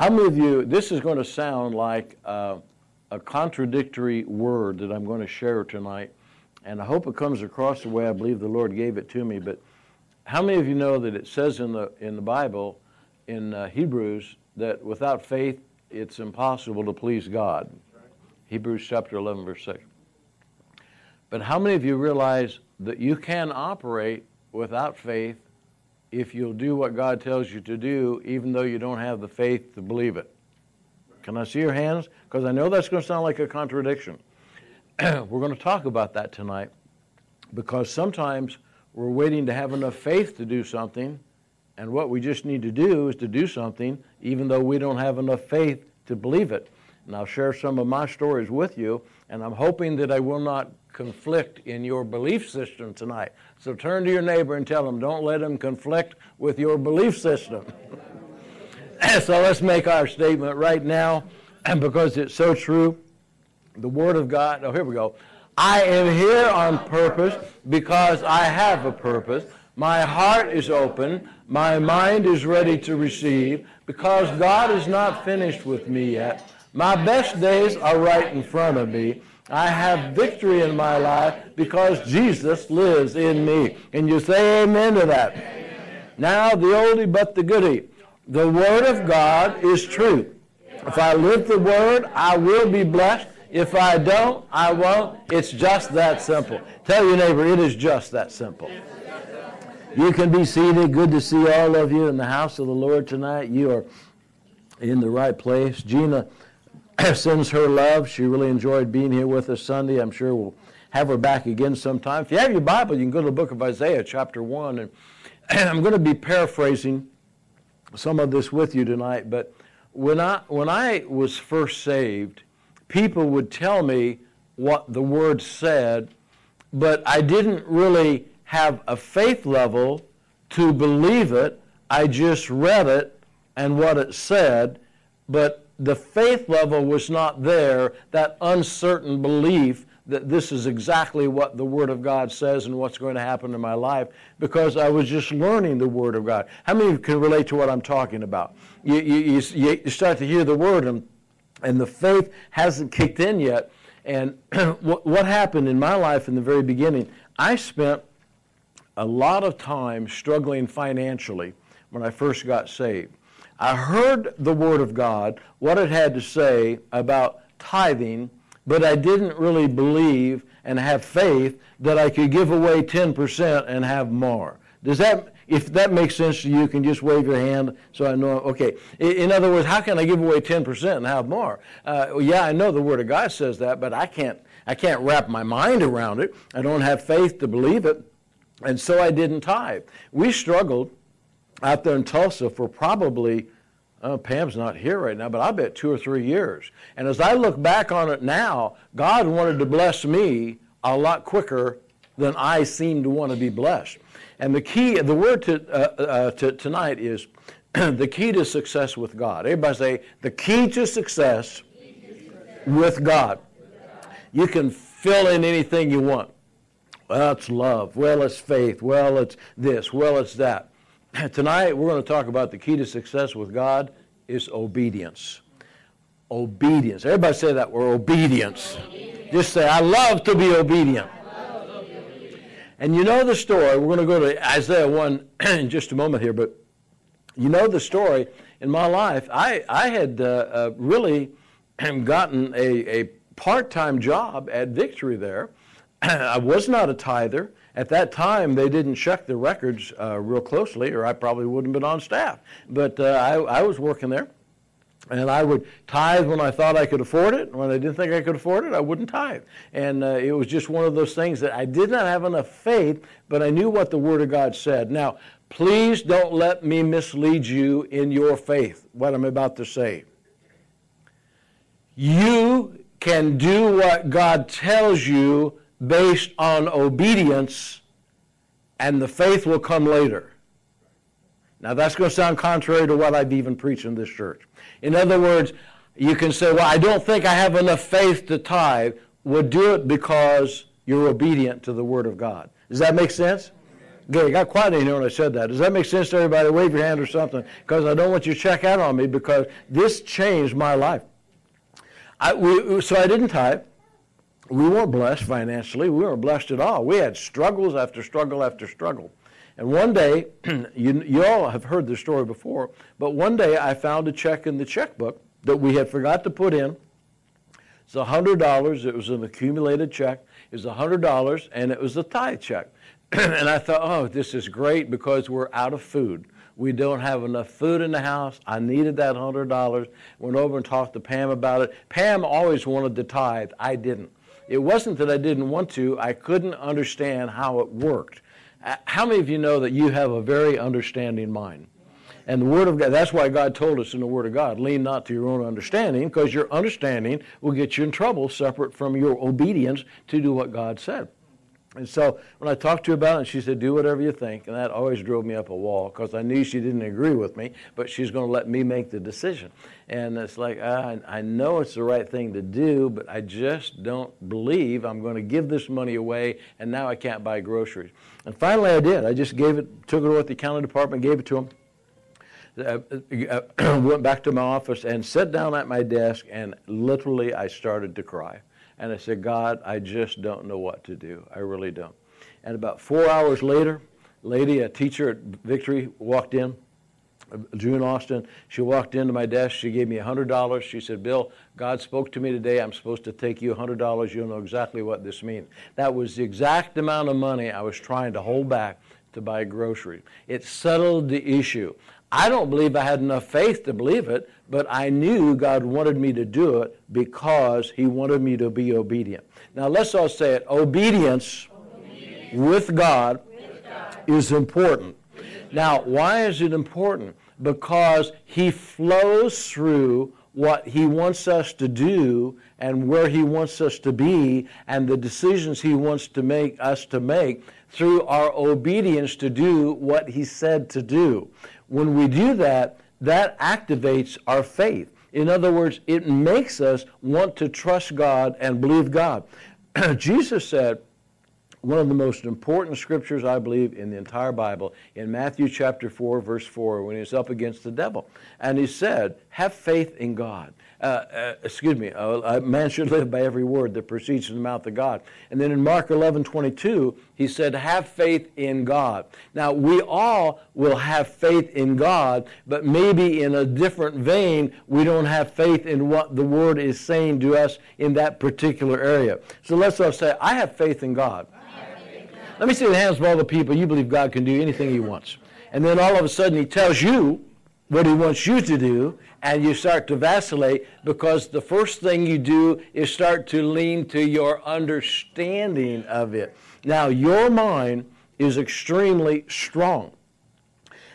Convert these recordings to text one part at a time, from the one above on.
How many of you, this is going to sound like uh, a contradictory word that I'm going to share tonight, and I hope it comes across the way I believe the Lord gave it to me. But how many of you know that it says in the, in the Bible, in uh, Hebrews, that without faith it's impossible to please God? Hebrews chapter 11, verse 6. But how many of you realize that you can operate without faith if you'll do what God tells you to do, even though you don't have the faith to believe it? Can I see your hands? Because I know that's going to sound like a contradiction. We're going to talk about that tonight because sometimes we're waiting to have enough faith to do something, and what we just need to do is to do something, even though we don't have enough faith to believe it. And I'll share some of my stories with you, and I'm hoping that I will not conflict in your belief system tonight. So turn to your neighbor and tell them, don't let them conflict with your belief system. so let's make our statement right now, and because it's so true, the Word of God. Oh, here we go. I am here on purpose because I have a purpose. My heart is open. My mind is ready to receive because God is not finished with me yet. My best days are right in front of me. I have victory in my life because Jesus lives in me. And you say amen to that. Amen. Now, the oldie but the goodie. The Word of God is truth. If I live the Word, I will be blessed. If I don't, I won't. It's just that simple. Tell your neighbor, it is just that simple. You can be seated. Good to see all of you in the house of the Lord tonight. You are in the right place. Gina sends her love. She really enjoyed being here with us Sunday. I'm sure we'll have her back again sometime. If you have your Bible, you can go to the book of Isaiah, chapter 1. And, and I'm going to be paraphrasing some of this with you tonight. But when I, when I was first saved, people would tell me what the Word said, but I didn't really have a faith level to believe it. I just read it and what it said, but the faith level was not there, that uncertain belief that this is exactly what the Word of God says and what's going to happen in my life because I was just learning the Word of God. How many of you can relate to what I'm talking about? You, you, you, start to hear the Word and, and the faith hasn't kicked in yet. And what, what happened in my life in the very beginning, I spent a lot of time struggling financially when I first got saved. I heard the Word of God, what it had to say about tithing, but I didn't really believe and have faith that I could give away 10% and have more. Does that, if that makes sense to you, you can just wave your hand so I know, okay. In other words, how can I give away 10% and have more? Uh, yeah, I know the Word of God says that, but I can't, I can't wrap my mind around it. I don't have faith to believe it. And so I didn't tithe. We struggled out there in Tulsa for probably, uh, Pam's not here right now, but I bet two or three years. And as I look back on it now, God wanted to bless me a lot quicker than I seem to want to be blessed. And the key, the word to, uh, uh, to tonight is the key to success with God. Everybody say, the key to success with God. You can fill in anything you want. Well, it's love. Well, it's faith. Well, it's this. Well, it's that. Tonight, we're going to talk about the key to success with God is obedience. Obedience. Everybody say that word, obedience. obedience. Just say, I love to be obedient. And you know the story. We're going to go to Isaiah 1 in just a moment here, but you know the story. In my life, I, I had uh, uh, really gotten a, a part time job at Victory there. I was not a tither. At that time, they didn't check the records uh, real closely, or I probably wouldn't have been on staff. But uh, I, I was working there, and I would tithe when I thought I could afford it. When I didn't think I could afford it, I wouldn't tithe. And uh, it was just one of those things that I did not have enough faith, but I knew what the Word of God said. Now, please don't let me mislead you in your faith, what I'm about to say. You can do what God tells you based on obedience, and the faith will come later. Now, that's going to sound contrary to what I've even preached in this church. In other words, you can say, Well, I don't think I have enough faith to tithe. Well, do it because you're obedient to the Word of God. Does that make sense? Okay, I got quiet in here when I said that. Does that make sense to everybody? Wave your hand or something, because I don't want you to check out on me because this changed my life. I, we, so I didn't tithe. We weren't blessed financially. We weren't blessed at all. We had struggles after struggle after struggle. And one day, you, you all have heard this story before, but one day I found a check in the checkbook that we had forgot to put in. It's $100. It was an accumulated check. It was $100, and it was a tithe check. and I thought, oh, this is great because we're out of food. We don't have enough food in the house. I needed that $100. Went over and talked to Pam about it. Pam always wanted to tithe. I didn't. It wasn't that I didn't want to, I couldn't understand how it worked. Uh, how many of you know that you have a very understanding mind? And the Word of God, that's why God told us in the Word of God, lean not to your own understanding, because your understanding will get you in trouble separate from your obedience to do what God said. And so when I talked to her about it, she said, do whatever you think. And that always drove me up a wall because I knew she didn't agree with me, but she's going to let me make the decision. And it's like, I, I know it's the right thing to do, but I just don't believe I'm going to give this money away and now I can't buy groceries. And finally I did. I just gave it, took it over to the accounting department, gave it to them. Uh, uh, went back to my office and sat down at my desk and literally I started to cry. And I said, God, I just don't know what to do. I really don't. And about four hours later, lady, a teacher at Victory, walked in, June Austin. She walked into my desk. She gave me $100. She said, Bill, God spoke to me today. I'm supposed to take you $100. You'll know exactly what this means. That was the exact amount of money I was trying to hold back to buy groceries. It settled the issue. I don't believe I had enough faith to believe it, but I knew God wanted me to do it because He wanted me to be obedient. Now let's all say it obedience, obedience. With, God with God is important. Now, why is it important? Because He flows through what He wants us to do and where He wants us to be and the decisions He wants to make us to make through our obedience to do what He said to do. When we do that, that activates our faith. In other words, it makes us want to trust God and believe God. Jesus said, one of the most important scriptures, I believe, in the entire Bible, in Matthew chapter 4, verse 4, when he's up against the devil. And he said, Have faith in God uh, uh, excuse me, a man should live by every word that proceeds from the mouth of God. And then in Mark 11, 22, he said, have faith in God. Now, we all will have faith in God, but maybe in a different vein, we don't have faith in what the word is saying to us in that particular area. So let's say, I have faith in God. Let me see the hands of all the people you believe God can do anything he wants. And then all of a sudden he tells you what he wants you to do, and you start to vacillate because the first thing you do is start to lean to your understanding of it. Now, your mind is extremely strong.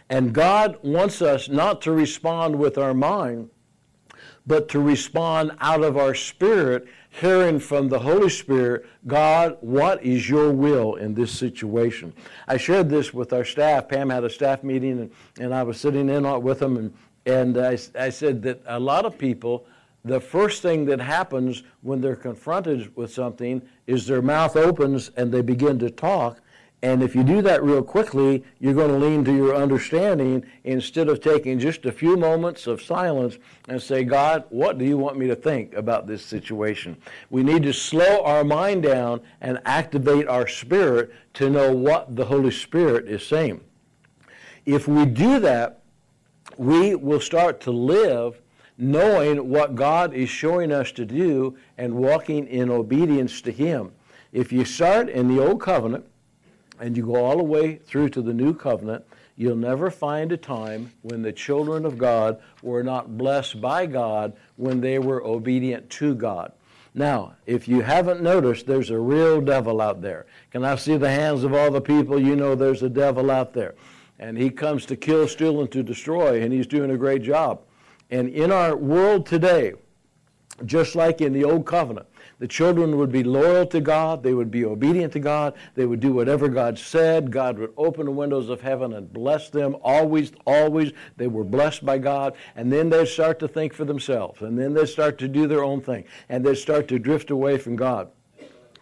And God wants us not to respond with our mind, but to respond out of our spirit, hearing from the Holy Spirit, God, what is your will in this situation? I shared this with our staff. Pam had a staff meeting, and, and I was sitting in with them, and and I, I said that a lot of people, the first thing that happens when they're confronted with something is their mouth opens and they begin to talk. And if you do that real quickly, you're going to lean to your understanding instead of taking just a few moments of silence and say, God, what do you want me to think about this situation? We need to slow our mind down and activate our spirit to know what the Holy Spirit is saying. If we do that, we will start to live knowing what God is showing us to do and walking in obedience to Him. If you start in the Old Covenant and you go all the way through to the New Covenant, you'll never find a time when the children of God were not blessed by God when they were obedient to God. Now, if you haven't noticed, there's a real devil out there. Can I see the hands of all the people? You know there's a devil out there and he comes to kill, steal, and to destroy, and he's doing a great job. And in our world today, just like in the Old Covenant, the children would be loyal to God, they would be obedient to God, they would do whatever God said. God would open the windows of heaven and bless them always, always. They were blessed by God, and then they'd start to think for themselves, and then they'd start to do their own thing, and they'd start to drift away from God.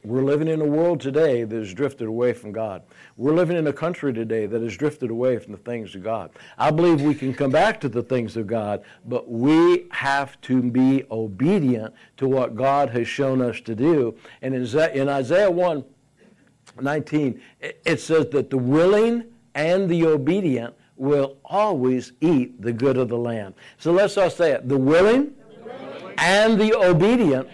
We're living in a world today that has drifted away from God. We're living in a country today that has drifted away from the things of God. I believe we can come back to the things of God, but we have to be obedient to what God has shown us to do. And in Isaiah 1 19, it says that the willing and the obedient will always eat the good of the land. So let's all say it. The willing, the willing. and the obedient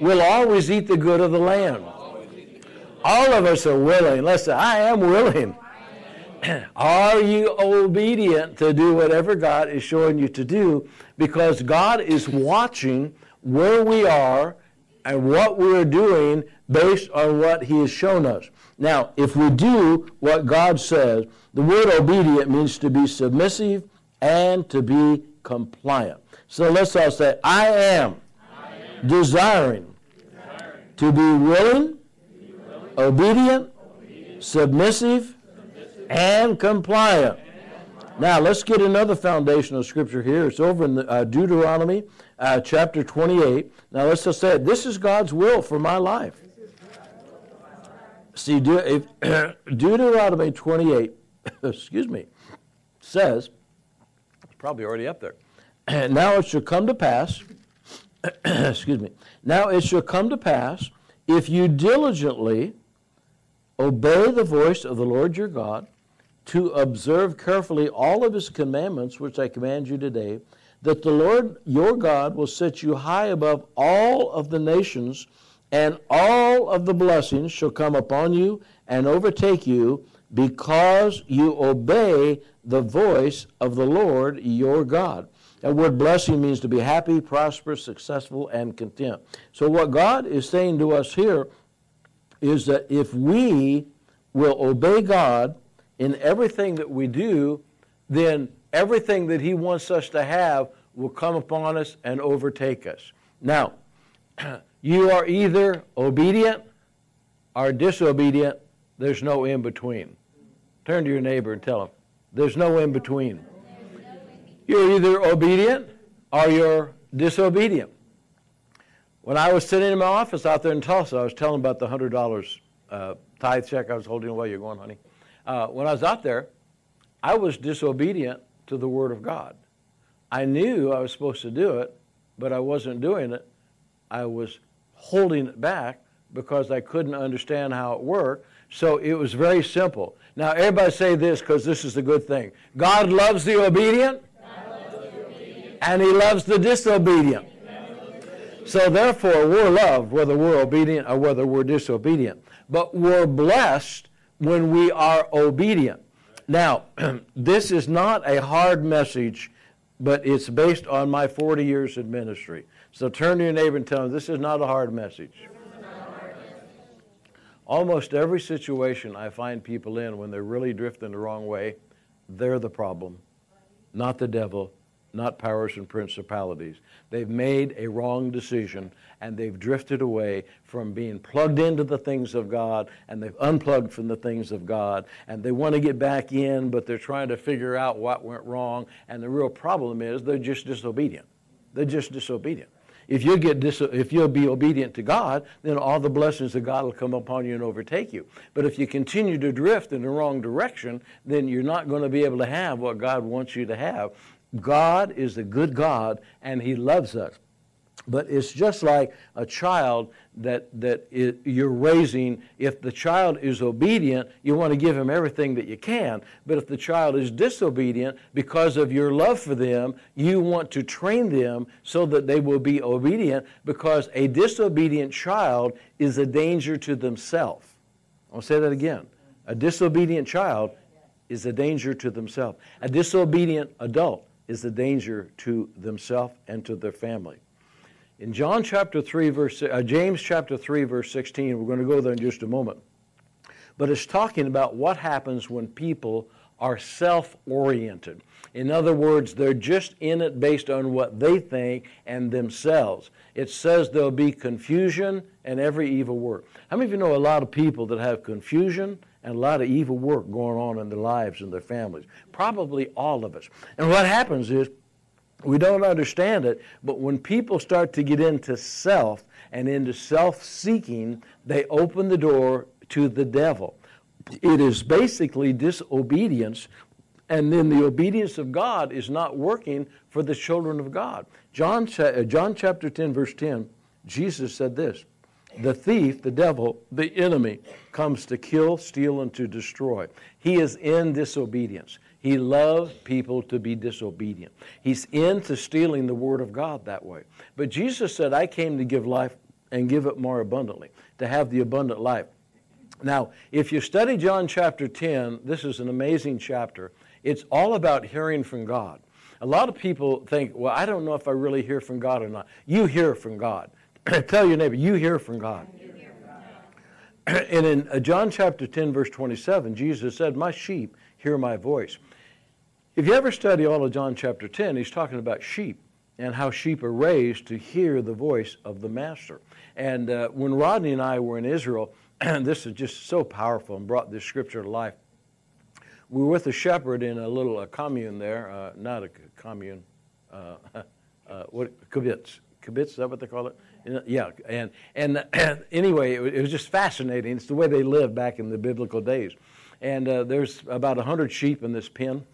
will always eat the good of the land. All of us are willing. Let's say, I am willing. Are you obedient to do whatever God is showing you to do? Because God is watching where we are and what we're doing based on what He has shown us. Now, if we do what God says, the word obedient means to be submissive and to be compliant. So let's all say, I am desiring, to be willing, obedient, submissive, and compliant. Now, let's get another foundational scripture here. It's over in the, uh, Deuteronomy uh, chapter 28. Now, let's just say. This is God's will for my life. See, De- Deuteronomy 28, excuse me, says, it's probably already up there. And now it shall come to pass excuse me. Now it shall come to pass, if you diligently obey the voice of the Lord your God, to observe carefully all of his commandments which I command you today, that the Lord your God will set you high above all of the nations, and all of the blessings shall come upon you and overtake you, because you obey the voice of the Lord your God. That word blessing means to be happy, prosperous, successful, and content. So, what God is saying to us here is that if we will obey God in everything that we do, then everything that He wants us to have will come upon us and overtake us. Now, you are either obedient or disobedient, there's no in between. Turn to your neighbor and tell him, there's no in between. You're either obedient or you're disobedient. When I was sitting in my office out there in Tulsa, I was telling about the $100 uh, tithe check I was holding away. You're going, honey. Uh, when I was out there, I was disobedient to the Word of God. I knew I was supposed to do it, but I wasn't doing it. I was holding it back because I couldn't understand how it worked. So it was very simple. Now, everybody say this because this is the good thing God loves the obedient, and he loves the disobedient. So therefore, we're loved whether we're obedient or whether we're disobedient. But we're blessed when we are obedient. Now, this is not a hard message, but it's based on my 40 years in ministry. So turn to your neighbor and tell them this is not a hard message. Almost every situation I find people in when they're really drifting the wrong way, they're the problem, not the devil, not powers and principalities. They've made a wrong decision and they've drifted away from being plugged into the things of God and they've unplugged from the things of God and they want to get back in, but they're trying to figure out what went wrong. And the real problem is they're just disobedient. They're just disobedient. If you get dis- if you'll be obedient to God, then all the blessings of God will come upon you and overtake you. But if you continue to drift in the wrong direction, then you're not going to be able to have what God wants you to have. God is a good God and He loves us. But it's just like a child that, that it, you're raising. If the child is obedient, you want to give him everything that you can. But if the child is disobedient, because of your love for them, you want to train them so that they will be obedient because a disobedient child is a danger to themselves. I'll say that again. A disobedient child is a danger to themselves. A disobedient adult is the danger to themselves and to their family. In John chapter 3, verse, uh, James chapter 3, verse 16, we're going to go there in just a moment. But it's talking about what happens when people are self oriented. In other words, they're just in it based on what they think and themselves. It says there'll be confusion and every evil work. How many of you know a lot of people that have confusion and a lot of evil work going on in their lives and their families. Probably all of us. And what happens is We don't understand it, but when people start to get into self and into self seeking, they open the door to the devil. It is basically disobedience, and then the obedience of God is not working for the children of God. John, uh, John chapter 10, verse 10, Jesus said this The thief, the devil, the enemy, comes to kill, steal, and to destroy. He is in disobedience. He loves people to be disobedient. He's into stealing the Word of God that way. But Jesus said, I came to give life and give it more abundantly, to have the abundant life. Now, if you study John chapter 10, this is an amazing chapter. It's all about hearing from God. A lot of people think, well, I don't know if I really hear from God or not. You hear from God. Tell your neighbor, you hear from God. Hear from God. and in uh, John chapter 10, verse 27, Jesus said, My sheep hear my voice. If you ever study all of John chapter 10, he's talking about sheep and how sheep are raised to hear the voice of the master. And uh, when Rodney and I were in Israel, and this is just so powerful and brought this scripture to life. We were with a shepherd in a little a commune there, uh, not a commune, uh, uh what kibbutz. Kibbutz, is that what they call it? Yeah, and, and, anyway, it, was just fascinating. It's the way they lived back in the biblical days. And uh, there's about 100 sheep in this pen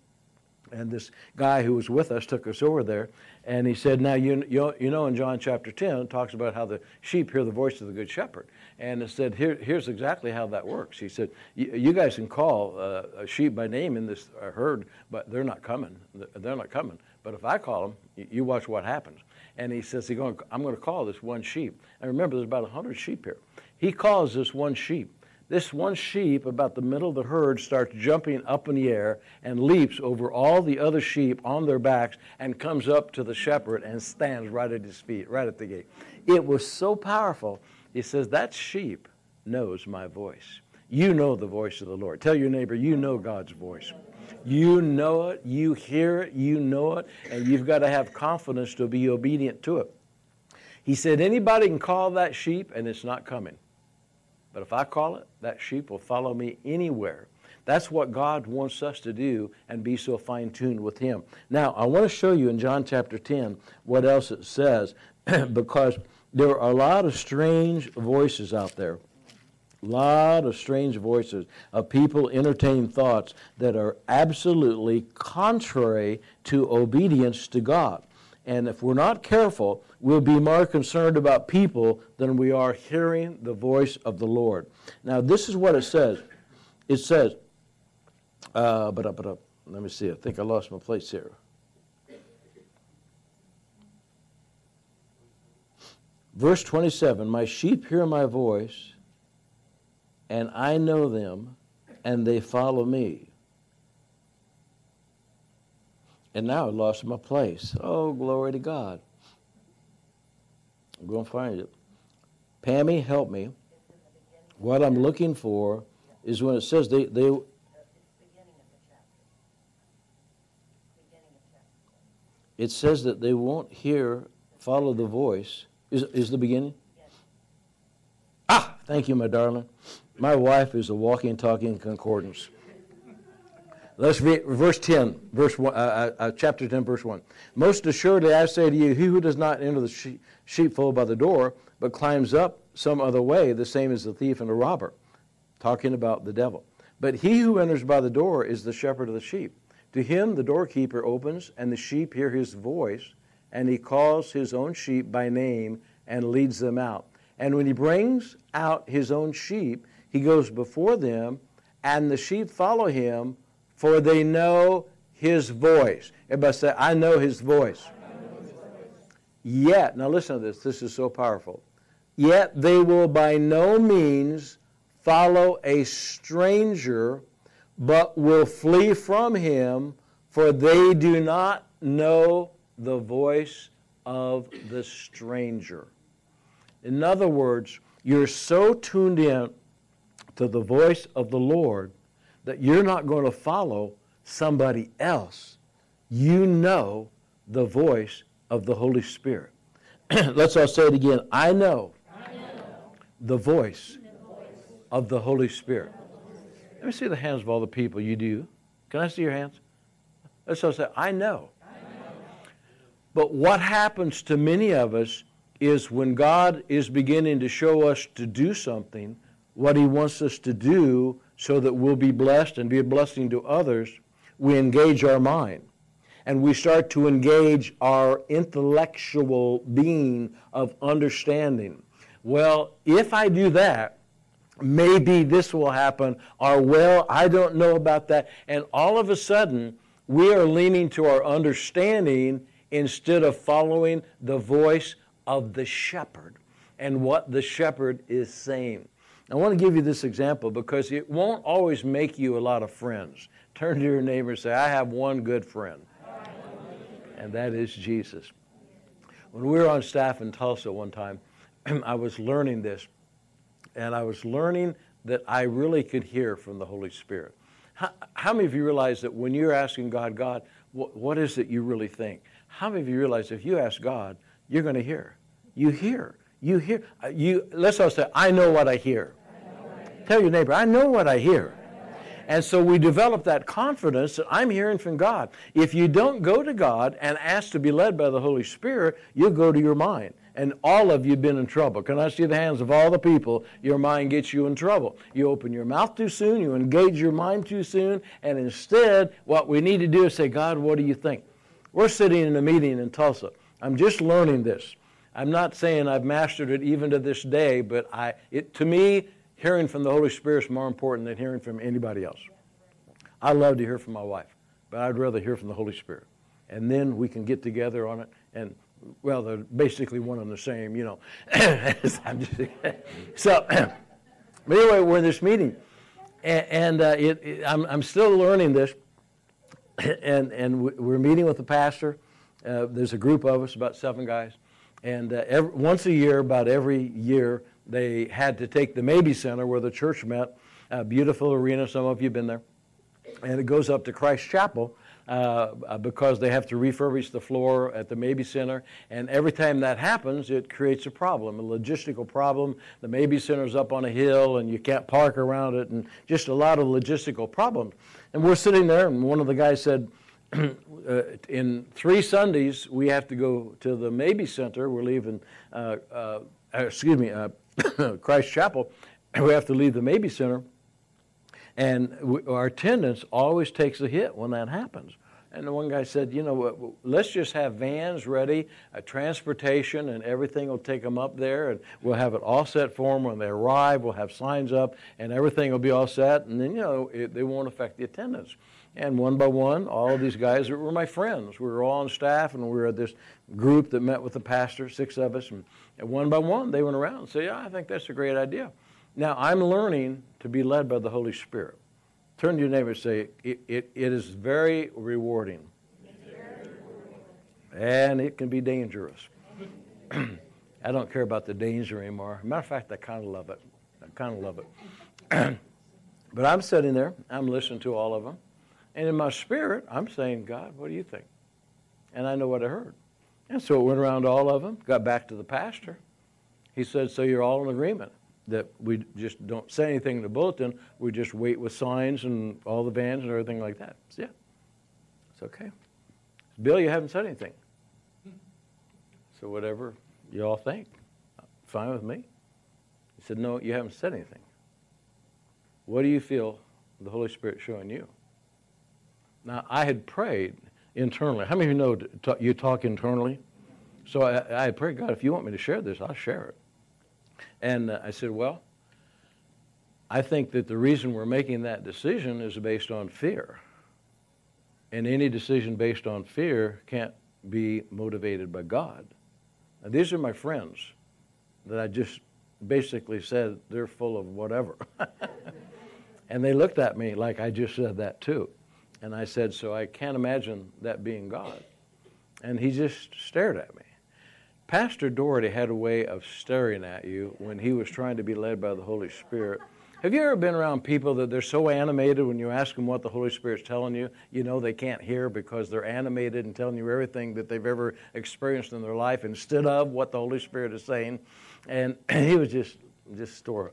and this guy who was with us took us over there, and he said, "Now you you, you know in John chapter 10 it talks about how the sheep hear the voice of the good shepherd, and it said Here, here's exactly how that works." He said, "You guys can call uh, a sheep by name in this uh, herd, but they're not coming. They're not coming. But if I call them, you watch what happens." And he says, "I'm going to call this one sheep." And remember, there's about 100 sheep here. He calls this one sheep this one sheep, about the middle of the herd, starts jumping up in the air and leaps over all the other sheep on their backs and comes up to the shepherd and stands right at his feet, right at the gate. It was so powerful. He says, That sheep knows my voice. You know the voice of the Lord. Tell your neighbor, you know God's voice. You know it, you hear it, you know it, and you've got to have confidence to be obedient to it. He said, Anybody can call that sheep, and it's not coming. But if I call it, that sheep will follow me anywhere. That's what God wants us to do and be so fine tuned with Him. Now, I want to show you in John chapter 10 what else it says because there are a lot of strange voices out there. A lot of strange voices of people entertaining thoughts that are absolutely contrary to obedience to God. And if we're not careful, we'll be more concerned about people than we are hearing the voice of the Lord. Now, this is what it says. It says, uh, but up, but up. Let me see. I think I lost my place here. Verse 27 My sheep hear my voice, and I know them, and they follow me. And now I lost my place. Oh, glory to God. I'm going to find it. Pammy, help me. What I'm looking for is when it says they, they it says that they won't hear, follow the voice. Is, is the beginning? Yes. Ah, thank you, my darling. My wife is a walking, talking concordance. Let's read verse 10, verse one, uh, uh, uh, chapter 10, verse 1. Most assuredly, I say to you, he who does not enter the sheepfold by the door, but climbs up some other way, the same as the thief and the robber. Talking about the devil. But he who enters by the door is the shepherd of the sheep. To him the doorkeeper opens, and the sheep hear his voice, and he calls his own sheep by name and leads them out. And when he brings out his own sheep, he goes before them, and the sheep follow him for they know his voice. Everybody say, I know his voice. Yet, now listen to this, this is so powerful. Yet they will by no means follow a stranger, but will flee from him, for they do not know the voice of the stranger. In other words, you're so tuned in to the voice of the Lord that you're not going to follow somebody else. You know the voice of the Holy Spirit. Let's all say it again. I know, I know the, voice the voice of the Holy Spirit. Let me see the hands of all the people you do. Can I see your hands? Let's all say, I know. I know. But what happens to many of us is when God is beginning to show us to do something, what He wants us to do so that we'll be blessed and be a blessing to others, we engage our mind. And we start to engage our intellectual being of understanding. Well, if I do that, maybe this will happen, or well, I don't know about that. And all of a sudden, we are leaning to our understanding instead of following the voice of the shepherd and what the shepherd is saying. I want to give you this example because it won't always make you a lot of friends. Turn to your neighbor and say, I have one good friend, and that is Jesus. When we were on staff in Tulsa one time, I was learning this, and I was learning that I really could hear from the Holy Spirit. How, how many of you realize that when you're asking God, God, what, what is it you really think? How many of you realize if you ask God, you're going to hear? You hear. You hear. Uh, you, let's all say, I know what I hear. Tell your neighbor, I know what I hear. And so we develop that confidence that I'm hearing from God. If you don't go to God and ask to be led by the Holy Spirit, you'll go to your mind and all of you have been in trouble. Can I see the hands of all the people? Your mind gets you in trouble. You open your mouth too soon, you engage your mind too soon, and instead, what we need to do is say, God, what do you think? We're sitting in a meeting in Tulsa. I'm just learning this. I'm not saying I've mastered it even to this day, but I, it, to me, hearing from the Holy Spirit is more important than hearing from anybody else. I love to hear from my wife, but I'd rather hear from the Holy Spirit. And then we can get together on it and well, they're basically one and the same, you know. so, but anyway, we're in this meeting, and, and uh, it, it, I'm, I'm still learning this, and, and we're meeting with the pastor. Uh, there's a group of us, about seven guys, and uh, every, once a year, about every year, they had to take the Mabee Center where the church met, a beautiful arena, some of you have been there, and it goes up to Christ Chapel, uh, because they have to refurbish the floor at the Mabee Center. And every time that happens, it creates a problem, a logistical problem. The Mabee Center's up on a hill and you can't park around it, and just a lot of logistical problems. And we're sitting there, and one of the guys said, uh, in three Sundays, we have to go to the Mabee Center. We're leaving, uh, uh, excuse me, uh, Christ Chapel. We have to leave the Mabee Center and we, our attendance always takes a hit when that happens. And the one guy said, you know, let's just have vans ready, transportation, and everything will take them up there, and we'll have it all set for them when they arrive. We'll have signs up, and everything will be all set, and then you know it, they won't affect the attendance. And one by one, all of these guys that were my friends. We were all on staff, and we were this group that met with the pastor, six of us, and, and one by one they went around and said, "Yeah, I think that's a great idea." Now, I'm learning to be led by the Holy Spirit. Turn to your neighbor and say, it, it, it is very rewarding. And it can be dangerous. I don't care about the danger anymore. Matter of fact, I kind of love it. I kind of love it. but I'm sitting there, I'm listening to all of them. And in my spirit, I'm saying, God, what do you think? And I know what I heard. And so it went around all of them, got back to the pastor. He said, So you're all in agreement that we just don't say anything in the bulletin. We just wait with signs and all the vans and everything like that. So, yeah, it's okay. Bill, you haven't said anything. So whatever you all think, fine with me. He said, no, you haven't said anything. What do you feel the Holy Spirit showing you? Now, I had prayed internally. How many of you know you talk internally? So I, I prayed, God, if you want me to share this, I'll share it. And uh, I said, Well, I think that the reason we're making that decision is based on fear. And any decision based on fear can't be motivated by God. Now, these are my friends that I just basically said they're full of whatever. and they looked at me like I just said that too. And I said, So I can't imagine that being God. And he just stared at me. Pastor Daugherty had a way of staring at you when he was trying to be led by the Holy Spirit. Have you ever been around people that they're so animated when you ask them what the Holy Spirit's telling you, you know they can't hear because they're animated and telling you everything that they've ever experienced in their life instead of what the Holy Spirit is saying? And he was just just store,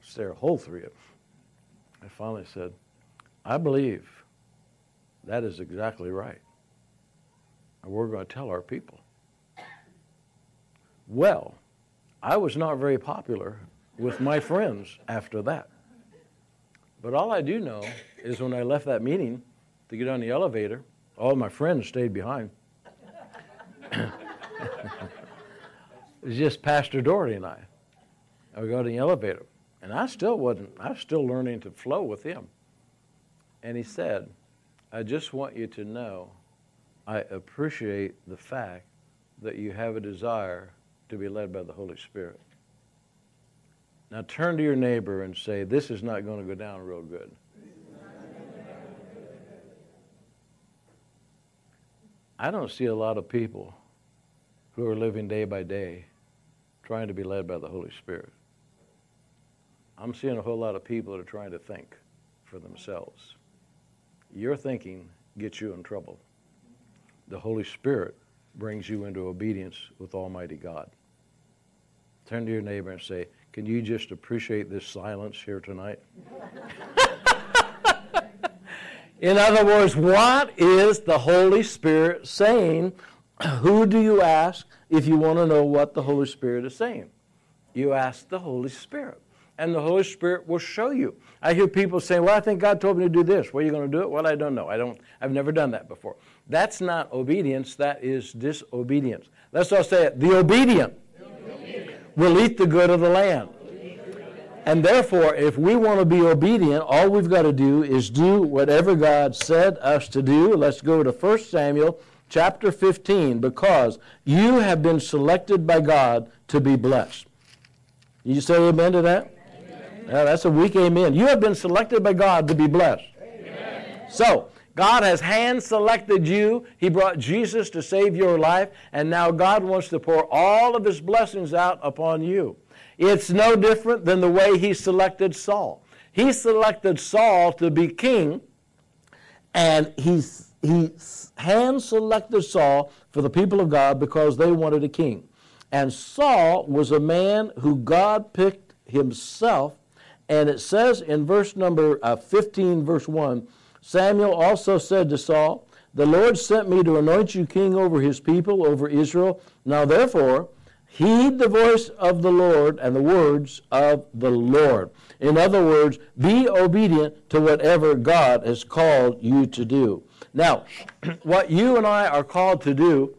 stare a hole through you. I finally said, I believe that is exactly right. and we're going to tell our people. Well, I was not very popular with my friends after that. But all I do know is when I left that meeting to get on the elevator, all my friends stayed behind. it was just Pastor Daugherty and I. I would go to the elevator. And I still wasn't, I was still learning to flow with him. And he said, I just want you to know I appreciate the fact that you have a desire to be led by the Holy Spirit. Now turn to your neighbor and say, This is not going to go down real good. I don't see a lot of people who are living day by day trying to be led by the Holy Spirit. I'm seeing a whole lot of people that are trying to think for themselves. Your thinking gets you in trouble. The Holy Spirit brings you into obedience with Almighty God. Turn to your neighbor and say, Can you just appreciate this silence here tonight? in other words, what is the Holy Spirit saying? Who do you ask if you want to know what the Holy Spirit is saying? You ask the Holy Spirit and the Holy Spirit will show you. I hear people saying, "Well, I think God told me to do this." Well, are you going to do it? Well, I don't know. I don't. I've never done that before. That's not obedience. That is disobedience. Let's all say it. The obedient, the obedient. will eat the good of the land. And therefore, if we want to be obedient, all we've got to do is do whatever God said us to do. Let's go to 1 Samuel chapter 15 because you have been selected by God to be blessed. You say amen to that? Yeah, that's a weak amen. You have been selected by God to be blessed. Amen. So, God has hand selected you. He brought Jesus to save your life, and now God wants to pour all of His blessings out upon you. It's no different than the way He selected Saul. He selected Saul to be king, and He, he hand selected Saul for the people of God because they wanted a king. And Saul was a man who God picked himself and it says in verse number uh, 15, verse 1 Samuel also said to Saul, The Lord sent me to anoint you king over his people, over Israel. Now therefore, heed the voice of the Lord and the words of the Lord. In other words, be obedient to whatever God has called you to do. Now, what you and I are called to do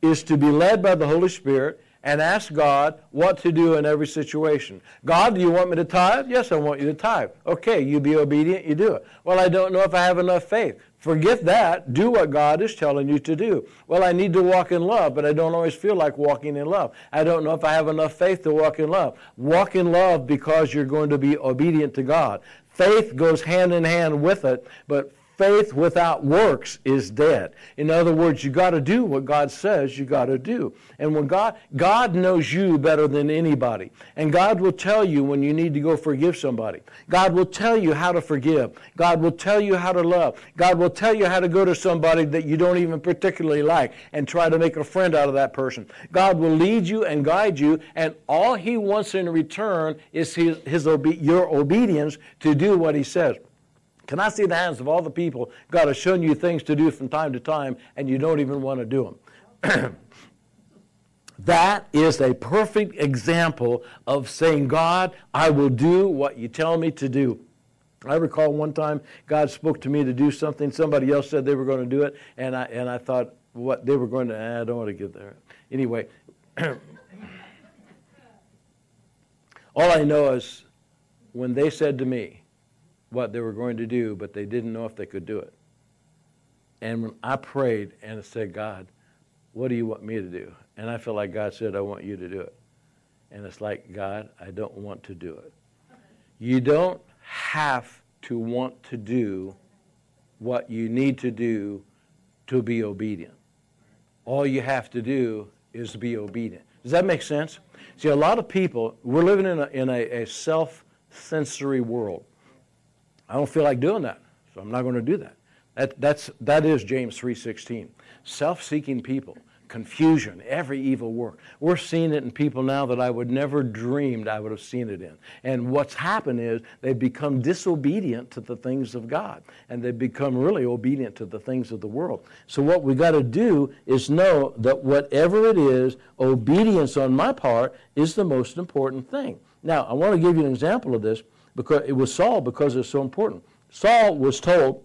is to be led by the Holy Spirit and ask God what to do in every situation. God, do you want me to tithe? Yes, I want you to tithe. Okay, you be obedient, you do it. Well, I don't know if I have enough faith. Forget that. Do what God is telling you to do. Well, I need to walk in love, but I don't always feel like walking in love. I don't know if I have enough faith to walk in love. Walk in love because you're going to be obedient to God. Faith goes hand in hand with it, but faith without works is dead. In other words, you got to do what God says you got to do. And when God God knows you better than anybody. And God will tell you when you need to go forgive somebody. God will tell you how to forgive. God will tell you how to love. God will tell you how to go to somebody that you don't even particularly like and try to make a friend out of that person. God will lead you and guide you and all he wants in return is his, his obe- your obedience to do what he says. Can I see the hands of all the people God has shown you things to do from time to time and you don't even want to do them? that is a perfect example of saying, God, I will do what you tell me to do. I recall one time God spoke to me to do something. Somebody else said they were going to do it, and I, and I thought what they were going to, eh, I don't want to get there. Anyway, all I know is when they said to me, what they were going to do, but they didn't know if they could do it. And when I prayed and said, God, what do you want me to do? And I feel like God said, I want you to do it. And it's like, God, I don't want to do it. You don't have to want to do what you need to do to be obedient. All you have to do is be obedient. Does that make sense? See, a lot of people, we're living in a, in a, a self sensory world. I don't feel like doing that, so I'm not going to do that. That, that's, that is James 3.16. Self-seeking people. confusion, every evil work. We're seeing it in people now that I would never dreamed I would have seen it in. And what's happened is they've become disobedient to the things of God, and they've become really obedient to the things of the world. So what we got to do is know that whatever it is, obedience on my part is the most important thing. Now, I want to give you an example of this because it was Saul because it's so important. Saul was told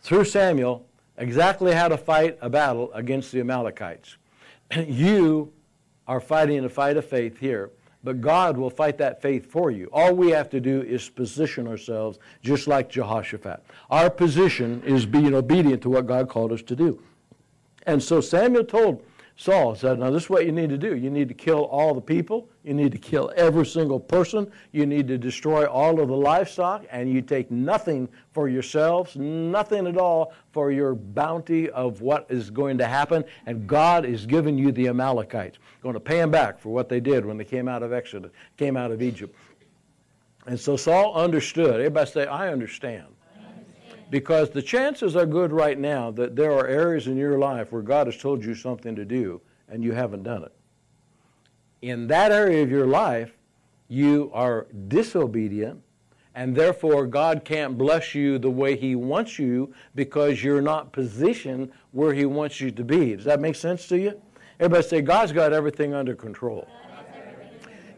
through Samuel exactly how to fight a battle against the Amalekites. you are fighting a fight of faith here, but God will fight that faith for you. All we have to do is position ourselves just like Jehoshaphat. Our position is being obedient to what God called us to do. And so Samuel told Saul said, Now, this is what you need to do. You need to kill all the people. You need to kill every single person. You need to destroy all of the livestock, and you take nothing for yourselves, nothing at all for your bounty of what is going to happen. And God is giving you the Amalekites, going to pay them back for what they did when they came out of Exodus, came out of Egypt. And so Saul understood. Everybody say, I understand because the chances are good right now that there are areas in your life where God has told you something to do and you haven't done it. In that area of your life, you are disobedient, and therefore God can't bless you the way He wants you because you're not positioned where He wants you to be. Does that make sense to you? Everybody say, God's got everything under control.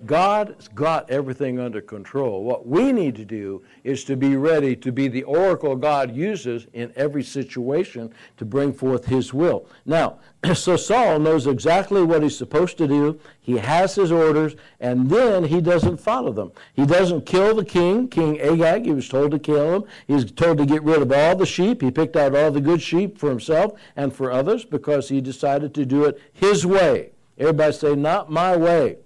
God's got everything under control. What we need to do is to be ready to be the oracle God uses in every situation to bring forth His will. Now, so Saul knows exactly what he's supposed to do. He has his orders, and then he doesn't follow them. He doesn't kill the king, King Agag. He was told to kill him. He's told to get rid of all the sheep. He picked out all the good sheep for himself and for others because he decided to do it his way. Everybody say, not my way.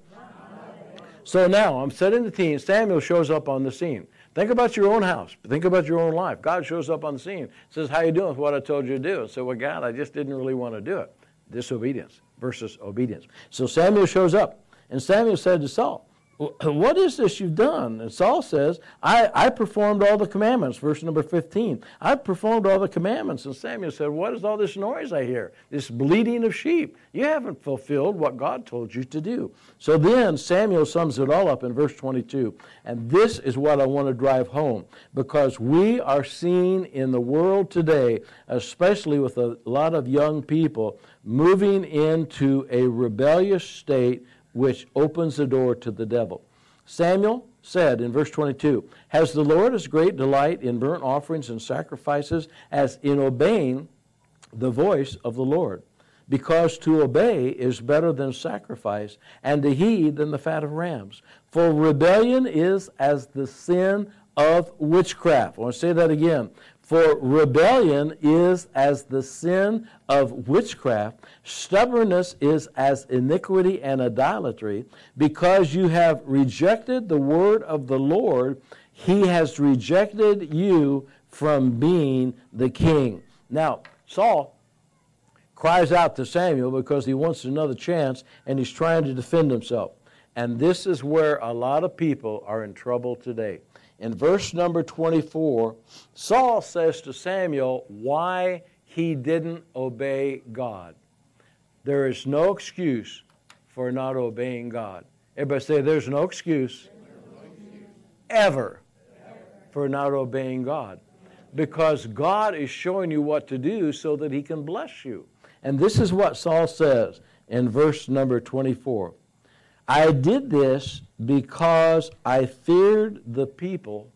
So now I'm setting the scene. Samuel shows up on the scene. Think about your own house. Think about your own life. God shows up on the scene. Says, "How you doing with what I told you to do?" And so, well, God, I just didn't really want to do it. Disobedience versus obedience. So Samuel shows up, and Samuel said to Saul, what is this you've done? And Saul says, I, I performed all the commandments, verse number 15. I performed all the commandments. And Samuel said, What is all this noise I hear? This bleating of sheep. You haven't fulfilled what God told you to do. So then Samuel sums it all up in verse 22. And this is what I want to drive home because we are seeing in the world today, especially with a lot of young people, moving into a rebellious state which opens the door to the devil. Samuel said in verse 22 Has the Lord as great delight in burnt offerings and sacrifices as in obeying the voice of the Lord? Because to obey is better than sacrifice, and to heed than the fat of rams. For rebellion is as the sin of witchcraft. I want to say that again. For rebellion is as the sin of witchcraft, stubbornness is as iniquity and idolatry. Because you have rejected the word of the Lord, he has rejected you from being the king. Now, Saul cries out to Samuel because he wants another chance and he's trying to defend himself. And this is where a lot of people are in trouble today in verse number 24, Saul says to Samuel why he didn't obey God. There is no excuse for not obeying God. Everybody say, There's no excuse, ever for not obeying God. Because God is showing you what to do so that He can bless you. And this is what Saul says in verse number 24 I did this because I feared the people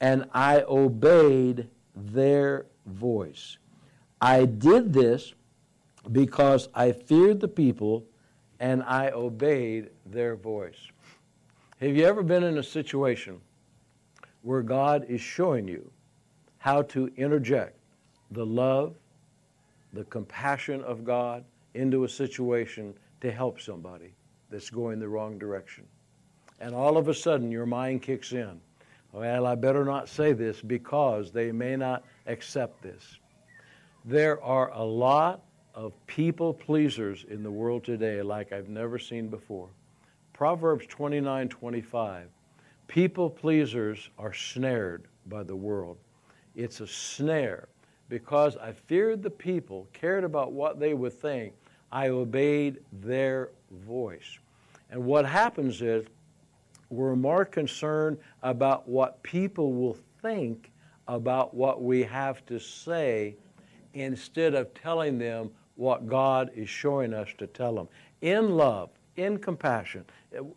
and I obeyed their voice. I did this because I feared the people and I obeyed their voice. Have you ever been in a situation where God is showing you how to interject the love, the compassion of God into a situation to help somebody? That's going the wrong direction. And all of a sudden, your mind kicks in. Well, I better not say this because they may not accept this. There are a lot of people pleasers in the world today like I've never seen before. Proverbs 29 25. People pleasers are snared by the world. It's a snare because I feared the people, cared about what they would think. I obeyed their voice. And what happens is we're more concerned about what people will think about what we have to say instead of telling them what God is showing us to tell them. In love, in compassion,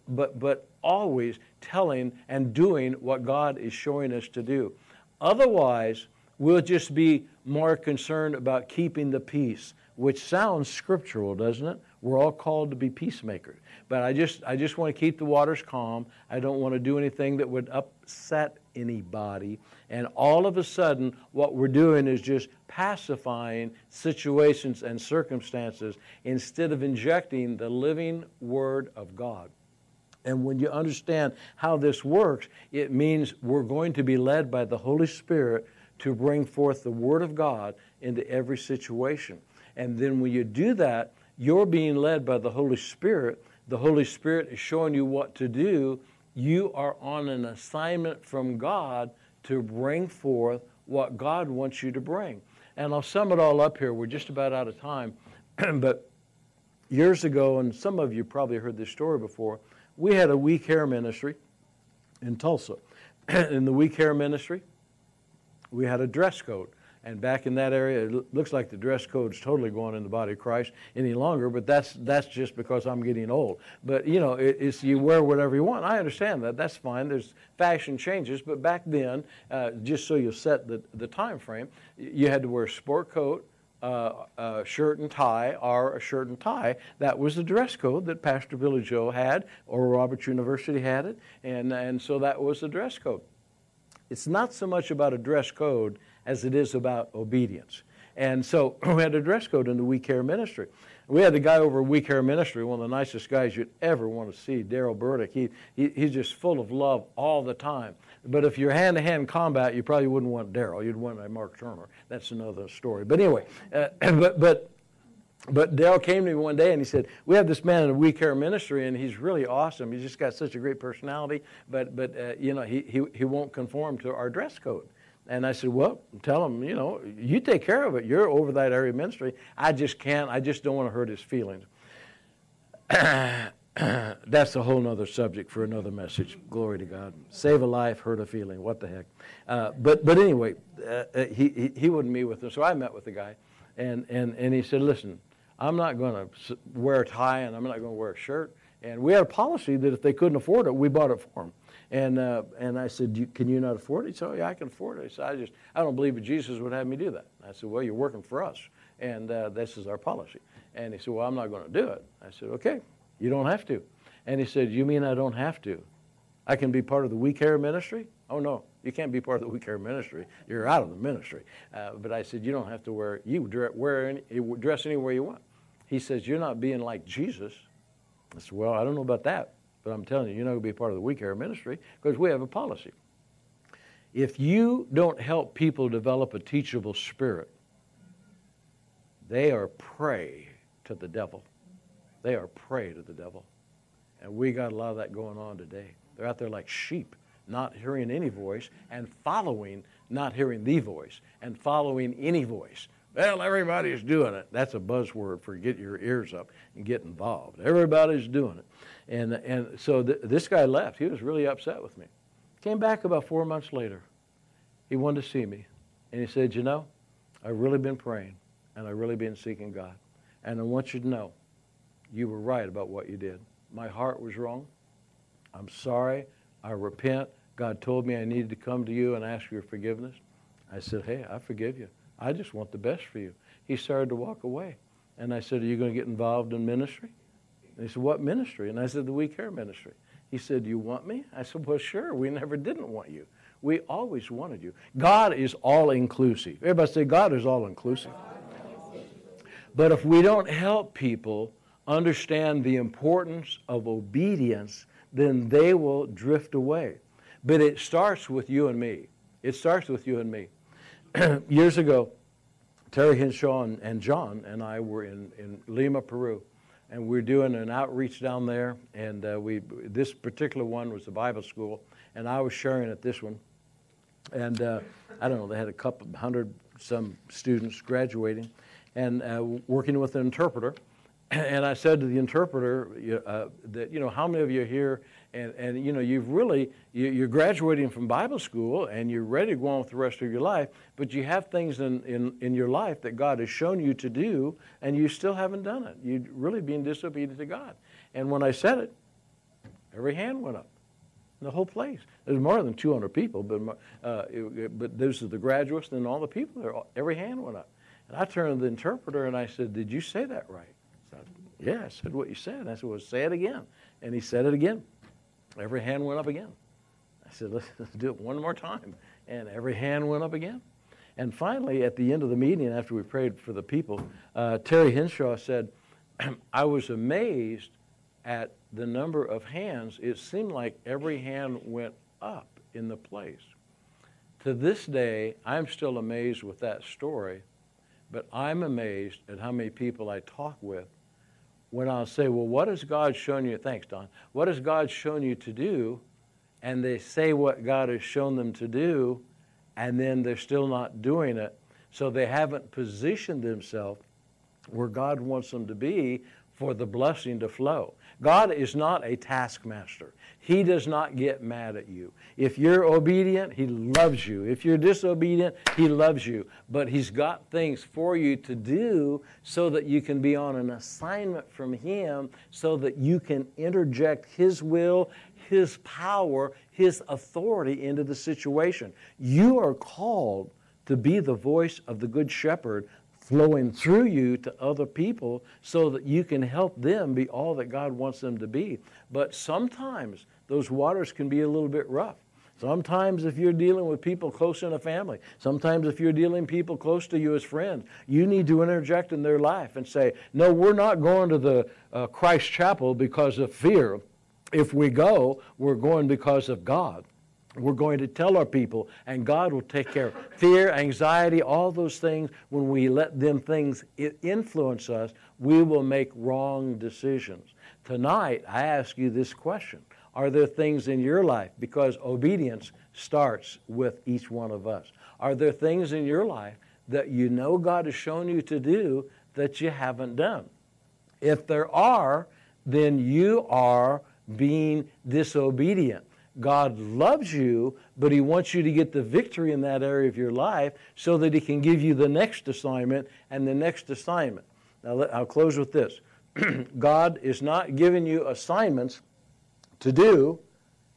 but, but always telling and doing what God is showing us to do. Otherwise, we'll just be more concerned about keeping the peace, which sounds scriptural, doesn't it? We're all called to be peacemakers. But I just, I just want to keep the waters calm. I don't want to do anything that would upset anybody. And all of a sudden, what we're doing is just pacifying situations and circumstances instead of injecting the living Word of God. And when you understand how this works, it means we're going to be led by the Holy Spirit to bring forth the Word of God into every situation. And then when you do that, you're being led by the Holy Spirit. The Holy Spirit is showing you what to do. You are on an assignment from God to bring forth what God wants you to bring. And I'll sum it all up here. We're just about out of time. but years ago, and some of you probably heard this story before, we had a We Care ministry in Tulsa. in the We Care ministry, we had a dress code. And back in that area, it looks like the dress code's totally gone in the body of Christ any longer, but that's, that's just because I'm getting old. But, you know, it, it's you wear whatever you want. I understand that. That's fine. There's fashion changes. But back then, uh, just so you set the, the time frame, you had to wear a sport coat, uh, a shirt and tie or a shirt and tie. That was the dress code that Pastor Billy Joe had, Oral Roberts University had it, and, and so that was the dress code. It's not so much about a dress code as it is about obedience. And so we had a dress code in the We Care ministry. We had the guy over We Care ministry, one of the nicest guys you'd ever want to see, Daryl Burdick. He, he, he's just full of love all the time. But if you're hand to hand combat, you probably wouldn't want Daryl. You'd want Mark Turner. That's another story. But anyway, uh, but, but but Daryl came to me one day and he said, "We have this man in the We Care ministry, and he's really awesome. He's just got such a great personality, but but uh, you know he, he he won't conform to our dress code." And I said, Well, tell him, you know, you take care of it. You're over that area of ministry. I just can't, I just don't want to hurt his feelings. That's a whole other subject for another message. Glory to God. Save a life, hurt a feeling. What the heck? Uh, but, but anyway, uh, uh he, he, he wouldn't meet with him. So I met with the guy, and, and, and he said, Listen, I'm not going to wear a tie and I'm not going to wear a shirt. And we had a policy that if they couldn't afford it, we bought it for them. And, uh, and I said, you, Can you not afford it? He said, Oh, yeah, I can afford it. I said, I just, I don't believe that Jesus would have me do that. I said, Well, you're working for us, and uh, this is our policy. And he said, Well, I'm not going to do it. I said, Okay, you don't have to. And he said, You mean I don't have to? I can be part of the We Care ministry? Oh, no, you can't be part of the We Care ministry. You're out of the ministry. Uh, but I said, You don't have to wear, you wear any, dress anywhere you want. He says, You're not being like Jesus. I said, Well, I don't know about that. But I'm telling you, you're not going to be part of the We Care ministry because we have a policy. If you don't help people develop a teachable spirit, they are prey to the devil. They are prey to the devil. And we got a lot of that going on today. They're out there like sheep, not hearing any voice and following, not hearing the voice, and following any voice. Well, everybody's doing it. That's a buzzword for get your ears up and get involved. Everybody's doing it. And, and so th- this guy left. He was really upset with me. Came back about four months later. He wanted to see me. And he said, You know, I've really been praying and I've really been seeking God. And I want you to know you were right about what you did. My heart was wrong. I'm sorry. I repent. God told me I needed to come to you and ask for your forgiveness. I said, Hey, I forgive you. I just want the best for you. He started to walk away. And I said, Are you going to get involved in ministry? And he said, What ministry? And I said, The We Care ministry. He said, You want me? I said, Well, sure. We never didn't want you. We always wanted you. God is all inclusive. Everybody say, God is all inclusive. But if we don't help people understand the importance of obedience, then they will drift away. But it starts with you and me. It starts with you and me. Years ago, Terry Henshaw and, and John and I were in, in Lima, Peru and we're doing an outreach down there. And uh, we this particular one was a Bible school, and I was sharing at this one. And uh, I don't know, they had a couple hundred some students graduating, and uh, working with an interpreter. and I said to the interpreter uh, that, you know, how many of you here and, and you know, you've really, you're graduating from Bible school and you're ready to go on with the rest of your life, but you have things in, in, in your life that God has shown you to do and you still haven't done it. You're really being disobedient to God. And when I said it, every hand went up in the whole place. There's more than 200 people, but, uh, it, but those are the graduates and all the people there, every hand went up. And I turned to the interpreter and I said, did you say that right? Said, yeah, I said what you said. And I said, well, say it again. And he said it again. Every hand went up again. I said, let's, let's do it one more time. And every hand went up again. And finally, at the end of the meeting, after we prayed for the people, uh, Terry Henshaw said, I was amazed at the number of hands. It seemed like every hand went up in the place. To this day, I'm still amazed with that story, but I'm amazed at how many people I talk with when I'll say, Well, what has God shown you? Thanks, Don. What has God shown you to do? And they say what God has shown them to do, and then they're still not doing it. So they haven't positioned themselves where God wants them to be for the blessing to flow. God is not a taskmaster. He does not get mad at you. If you're obedient, He loves you. If you're disobedient, He loves you. But He's got things for you to do so that you can be on an assignment from Him, so that you can interject His will, His power, His authority into the situation. You are called to be the voice of the Good Shepherd flowing through you to other people so that you can help them be all that God wants them to be. But sometimes those waters can be a little bit rough. Sometimes if you're dealing with people close in a family, sometimes if you're dealing people close to you as friends, you need to interject in their life and say, no, we're not going to the uh, Christ Chapel because of fear. If we go, we're going because of God. We're going to tell our people, and God will take care of fear, anxiety, all those things. When we let them things influence us, we will make wrong decisions. Tonight, I ask you this question Are there things in your life, because obedience starts with each one of us, are there things in your life that you know God has shown you to do that you haven't done? If there are, then you are being disobedient. God loves you, but He wants you to get the victory in that area of your life so that He can give you the next assignment and the next assignment. Now, I'll close with this God is not giving you assignments to do,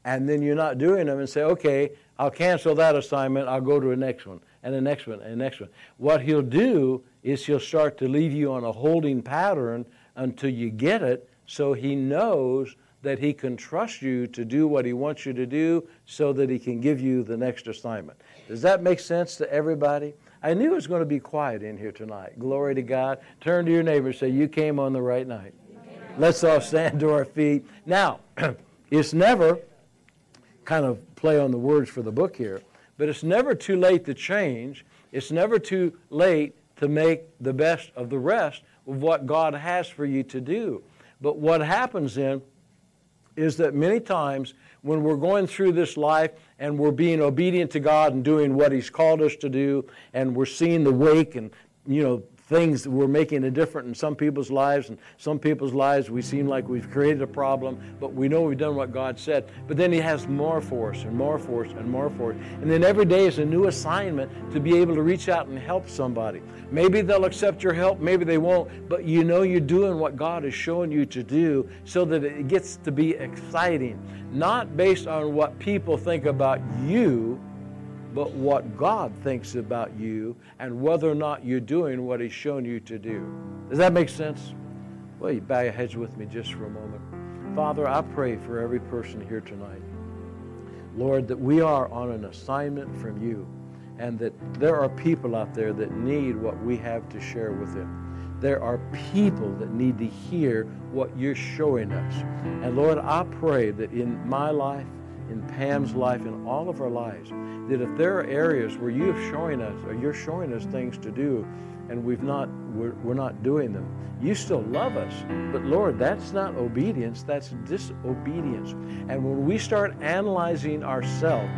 and then you're not doing them and say, okay, I'll cancel that assignment, I'll go to the next one, and the next one, and the next one. What He'll do is He'll start to leave you on a holding pattern until you get it so He knows that He can trust you to do what He wants you to do so that He can give you the next assignment. Does that make sense to everybody? I knew it was going to be quiet in here tonight. Glory to God. Turn to your neighbor and say, You came on the right night. Let's all stand to our feet. Now, it's never kind of play on the words for the book here, but it's never too late to change. It's never too late to make the best of the rest of what God has for you to do. But what happens then is that many times when we're going through this life and we're being obedient to God and doing what He's called us to do, and we're seeing the wake and you know things we're making a difference in some people's lives and some people's lives we seem like we've created a problem but we know we've done what god said. But then he has more for us and more for us and more for us. And then every day is a new assignment to be able to reach out and help somebody. Maybe they'll accept your help maybe they won't but you know you're doing what god is showing you to do so that it gets to be exciting not based on what people think about you but what God thinks about you and whether or not you're doing what He's shown you to do. Does that make sense? Well, you bow your heads with me just for a moment. Father, I pray for every person here tonight. Lord, that we are on an assignment from you and that there are people out there that need what we have to share with them. There are people that need to hear what you're showing us. And Lord, I pray that in my life, in Pam's life, in all of our lives, that if there are areas where you're showing us or you're showing us things to do and we've not we're, we're not doing them you still love us but lord that's not obedience that's disobedience and when we start analyzing ourselves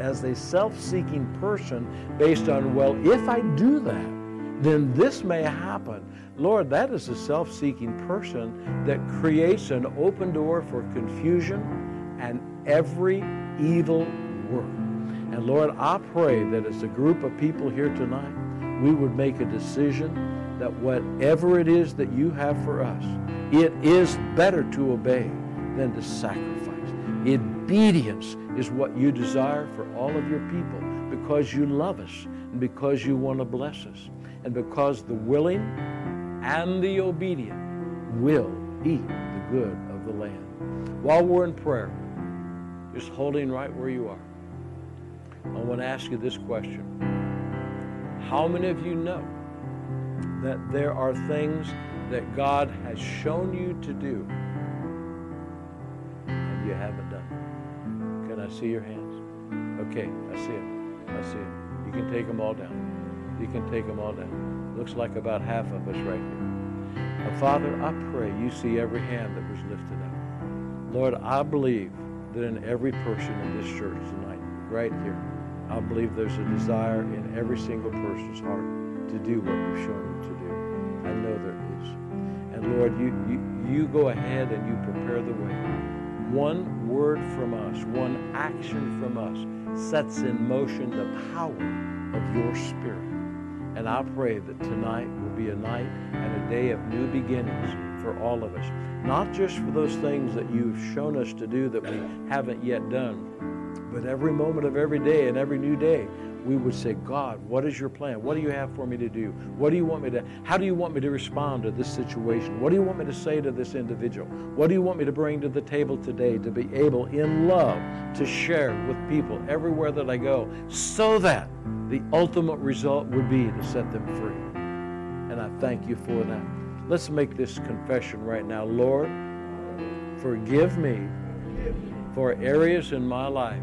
as a self-seeking person based on well if i do that then this may happen. Lord, that is a self seeking person that creates an open door for confusion and every evil work. And Lord, I pray that as a group of people here tonight, we would make a decision that whatever it is that you have for us, it is better to obey than to sacrifice. Obedience is what you desire for all of your people because you love us and because you want to bless us and because the willing and the obedient will eat the good of the land. While we're in prayer, just holding right where you are, I want to ask you this question. How many of you know that there are things that God has shown you to do and you haven't done? Can I see your hands? Okay, I see it. I see it. You can take them all down. You can take them all down. Looks like about half of us right here. Now, Father, I pray you see every hand that was lifted up. Lord, I believe that in every person in this church tonight, right here, I believe there's a desire in every single person's heart to do what you've shown them to do. I know there is. And Lord, you, you, you go ahead and you prepare the way. One word from us, one action from us sets in motion the power of your spirit. And I pray that tonight will be a night and a day of new beginnings for all of us. Not just for those things that you've shown us to do that we haven't yet done, but every moment of every day and every new day we would say, God, what is your plan? What do you have for me to do? What do you want me to, how do you want me to respond to this situation? What do you want me to say to this individual? What do you want me to bring to the table today to be able in love to share with people everywhere that I go so that the ultimate result would be to set them free? And I thank you for that. Let's make this confession right now. Lord, forgive me for areas in my life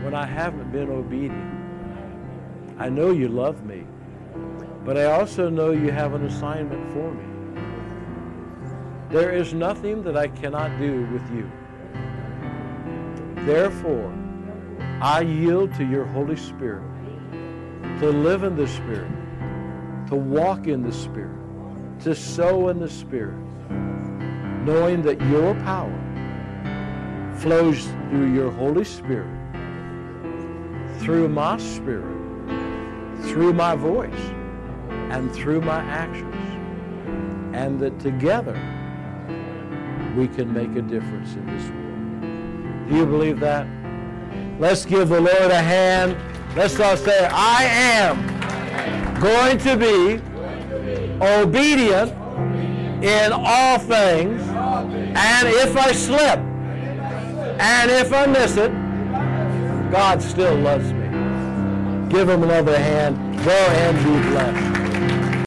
when I haven't been obedient. I know you love me, but I also know you have an assignment for me. There is nothing that I cannot do with you. Therefore, I yield to your Holy Spirit to live in the Spirit, to walk in the Spirit, to sow in the Spirit, knowing that your power flows through your Holy Spirit through my spirit, through my voice, and through my actions. And that together we can make a difference in this world. Do you believe that? Let's give the Lord a hand. Let's all say, I am going to be obedient in all things. And if I slip, and if I miss it, God still loves me. Give him another hand. Go and be blessed.